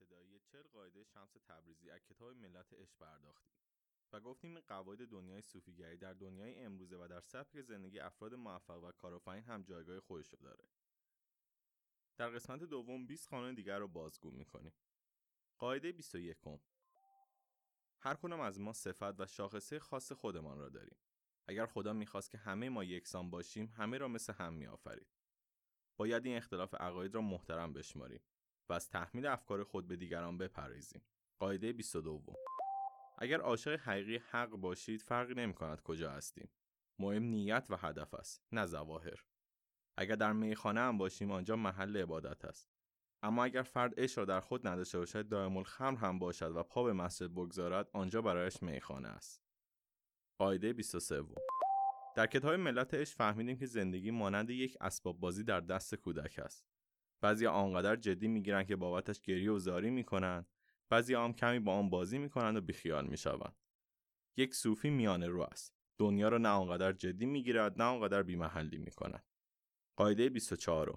ابتدایی چل قاعده شمس تبریزی از کتاب ملت اش پرداختیم و گفتیم این قواعد دنیای صوفیگری در دنیای امروزه و در سبک زندگی افراد موفق و کارآفرین هم جایگاه خودش داره. در قسمت دوم 20 خانه دیگر رو بازگو می‌کنیم. قاعده 21 هر کنم از ما صفت و شاخصه خاص خودمان را داریم. اگر خدا می‌خواست که همه ما یکسان باشیم همه را مثل هم میآفرید. باید این اختلاف عقاید را محترم بشماریم. و از تحمیل افکار خود به دیگران بپریزیم قاعده 22 اگر عاشق حقیقی حق باشید فرقی نمی کند کجا هستیم. مهم نیت و هدف است نه ظواهر. اگر در میخانه هم باشیم آنجا محل عبادت است. اما اگر فرد عشق را در خود نداشته باشد دائم الخمر هم باشد و پا به مسجد بگذارد آنجا برایش میخانه است. قاعده 23 در کتاب ملت عشق فهمیدیم که زندگی مانند یک اسباب بازی در دست کودک است. بعضی آنقدر جدی می‌گیرند که بابتش گریه و زاری می‌کنند بعضی هم کمی با آن بازی می‌کنند و بیخیال می‌شوند. یک صوفی میانه رو است. دنیا را نه آنقدر جدی می‌گیرد نه آنقدر بیمحلی می‌کند. قاعده 24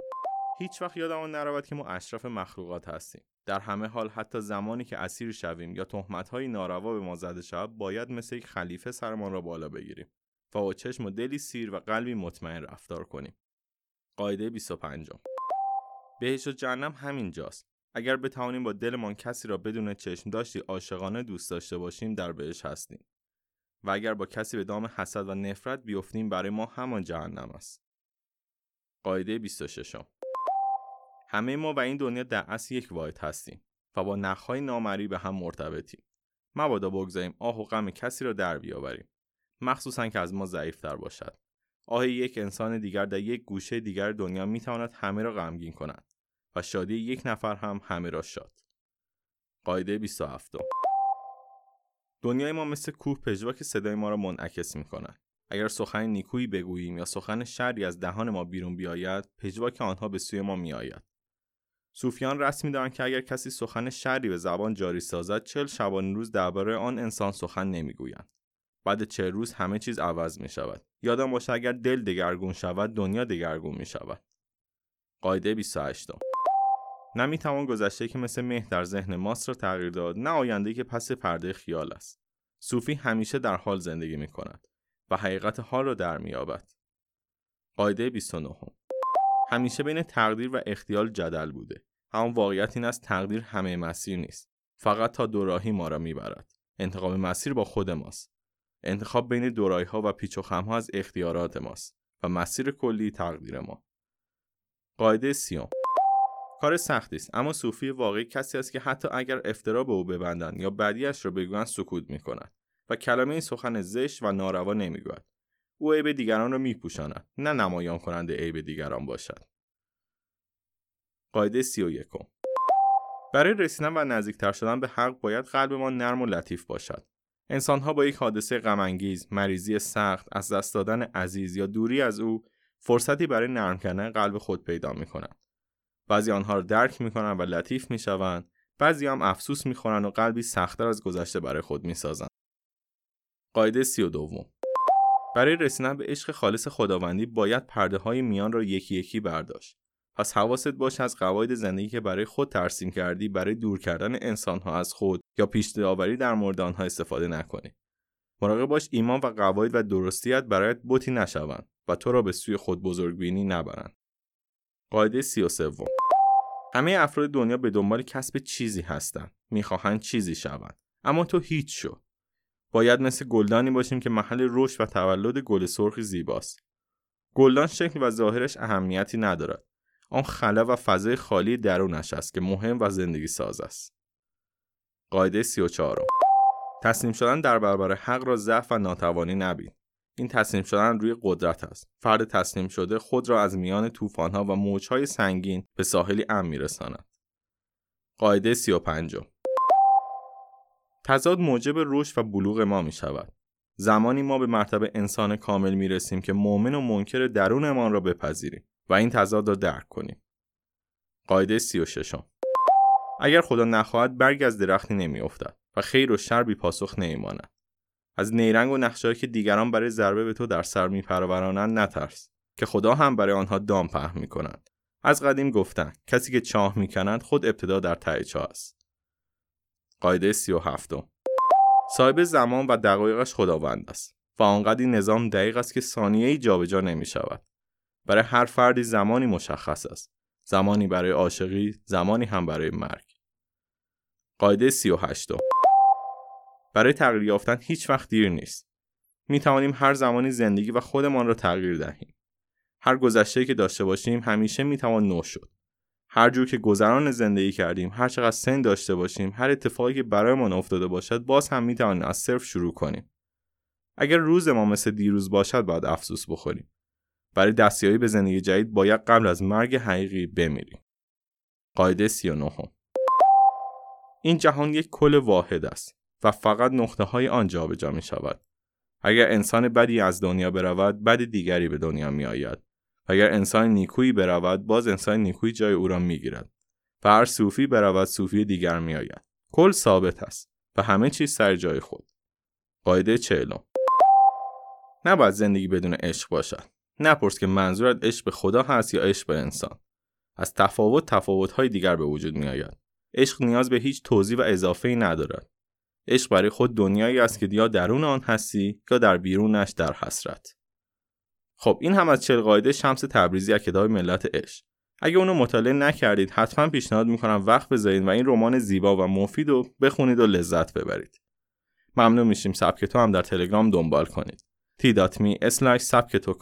هیچ وقت یادمان نرود که ما اشرف مخلوقات هستیم. در همه حال حتی زمانی که اسیر شویم یا تهمت‌های ناروا به ما زده شود باید مثل یک خلیفه سرمان را بالا بگیریم و با چشم و دلی سیر و قلبی مطمئن رفتار کنیم. قاعده 25 بهش و جهنم همینجاست. اگر بتوانیم با دلمان کسی را بدون چشم داشتی عاشقانه دوست داشته باشیم در بهش هستیم. و اگر با کسی به دام حسد و نفرت بیفتیم برای ما همان جهنم است. قاعده 26 همه ما و این دنیا در اصل یک واحد هستیم و با نخهای نامری به هم مرتبطیم. مبادا بگذاریم آه و غم کسی را در بیاوریم. مخصوصا که از ما ضعیفتر باشد. آه یک انسان دیگر در یک گوشه دیگر دنیا می‌تواند همه را غمگین کند و شادی یک نفر هم همه را شاد. قاعده 27 دنیای ما مثل کوه پژوا که صدای ما را منعکس می کند. اگر سخن نیکویی بگوییم یا سخن شری از دهان ما بیرون بیاید پژواک آنها به سوی ما میآید. صوفیان رسمی دارند که اگر کسی سخن شری به زبان جاری سازد چل شبانه روز درباره آن انسان سخن نمی‌گویند. بعد چه روز همه چیز عوض می شود یادم باشه اگر دل دگرگون شود دنیا دگرگون می شود قاعده 28 نمی‌توان گذشته که مثل مه در ذهن ماست را تغییر داد نه آینده که پس پرده خیال است. صوفی همیشه در حال زندگی می کند و حقیقت حال را در میابد قاعده 29 همیشه بین تقدیر و اختیال جدل بوده. اما واقعیت این است تقدیر همه مسیر نیست. فقط تا دوراهی ما را می‌برد. انتخاب مسیر با خود ماست. انتخاب بین دورایی ها و پیچ و خم ها از اختیارات ماست و مسیر کلی تقدیر ما. قاعده سیوم کار سختی است اما صوفی واقعی کسی است که حتی اگر افترا به او ببندند یا بدیش را بگویند سکوت می کند و کلمه این سخن زشت و ناروا نمی‌گوید. او عیب دیگران را میپوشاند نه نمایان کننده عیب دیگران باشد. قاعده سی و یکم. برای رسیدن و نزدیکتر شدن به حق باید قلب ما نرم و لطیف باشد. انسانها با یک حادثه غمانگیز مریضی سخت از دست دادن عزیز یا دوری از او فرصتی برای نرم کردن قلب خود پیدا می کنند. بعضی آنها را درک می کنند و لطیف می شوند بعضی هم افسوس می خورند و قلبی سختتر از گذشته برای خود می سازند. قاعده سی و دوم برای رسیدن به عشق خالص خداوندی باید پرده های میان را یکی یکی برداشت. پس حواست باش از قواعد زندگی که برای خود ترسیم کردی برای دور کردن انسانها از خود یا پیش داوری در مورد آنها استفاده نکنی. مراقب باش ایمان و قواعد و درستیت برایت بوتی نشوند و تو را به سوی خود بزرگبینی نبرند. قاعده سی و سوم. همه افراد دنیا به دنبال کسب چیزی هستند. می‌خواهند چیزی شوند. اما تو هیچ شو. باید مثل گلدانی باشیم که محل رشد و تولد گل سرخ زیباست. گلدان شکل و ظاهرش اهمیتی ندارد. آن خلا و فضای خالی درونش است که مهم و زندگی ساز است. قاعده 34 تسلیم شدن در برابر حق را ضعف و ناتوانی نبین. این تسلیم شدن روی قدرت است. فرد تسلیم شده خود را از میان طوفان‌ها و موجهای سنگین به ساحلی امن میرساند. قاعده 35 تضاد موجب رشد و بلوغ ما می شود. زمانی ما به مرتبه انسان کامل می رسیم که مؤمن و منکر درونمان را بپذیریم و این تضاد را درک کنیم. قاعده 36 اگر خدا نخواهد برگ از درختی نمیافتد و خیر و شر بی پاسخ نمیماند. از نیرنگ و نقشهایی که دیگران برای ضربه به تو در سر میپرورانند نترس که خدا هم برای آنها دام پهن می کنند. از قدیم گفتن کسی که چاه می‌کنند خود ابتدا در ته چاه است. قاعده سی و هفتم صاحب زمان و دقایقش خداوند است و آنقدر این نظام دقیق است که ثانیه ای جابجا نمی شود. برای هر فردی زمانی مشخص است. زمانی برای عاشقی، زمانی هم برای مرگ. قاعده 38 برای تغییر یافتن هیچ وقت دیر نیست. می توانیم هر زمانی زندگی و خودمان را تغییر دهیم. هر گذشته که داشته باشیم همیشه می توان نو شد. هر جور که گذران زندگی کردیم هر چقدر سن داشته باشیم هر اتفاقی که برایمان افتاده باشد باز هم می توانیم از صرف شروع کنیم اگر روز ما مثل دیروز باشد باید افسوس بخوریم برای دستیابی به زندگی جدید باید قبل از مرگ حقیقی بمیریم قاعده 39 این جهان یک کل واحد است و فقط نقطه های آن جابجا می شود اگر انسان بدی از دنیا برود بد دیگری به دنیا می آید اگر انسان نیکویی برود باز انسان نیکویی جای او را می گیرد و هر صوفی برود صوفی دیگر می آید کل ثابت است و همه چیز سر جای خود. قاعده چهلم. نباید زندگی بدون عشق باشد. نپرس که منظورت عشق به خدا هست یا عشق به انسان. از تفاوت تفاوت‌های دیگر به وجود می آید عشق نیاز به هیچ توضیح و اضافه ای ندارد. عشق برای خود دنیایی است که یا درون آن هستی یا در بیرونش در حسرت. خب این هم از چل قاعده شمس تبریزی از کتاب ملت عشق. اگه اونو مطالعه نکردید حتما پیشنهاد می‌کنم وقت بذارید و این رمان زیبا و مفید رو بخونید و لذت ببرید. ممنون میشیم سبک تو هم در تلگرام دنبال کنید. t.me سبک تو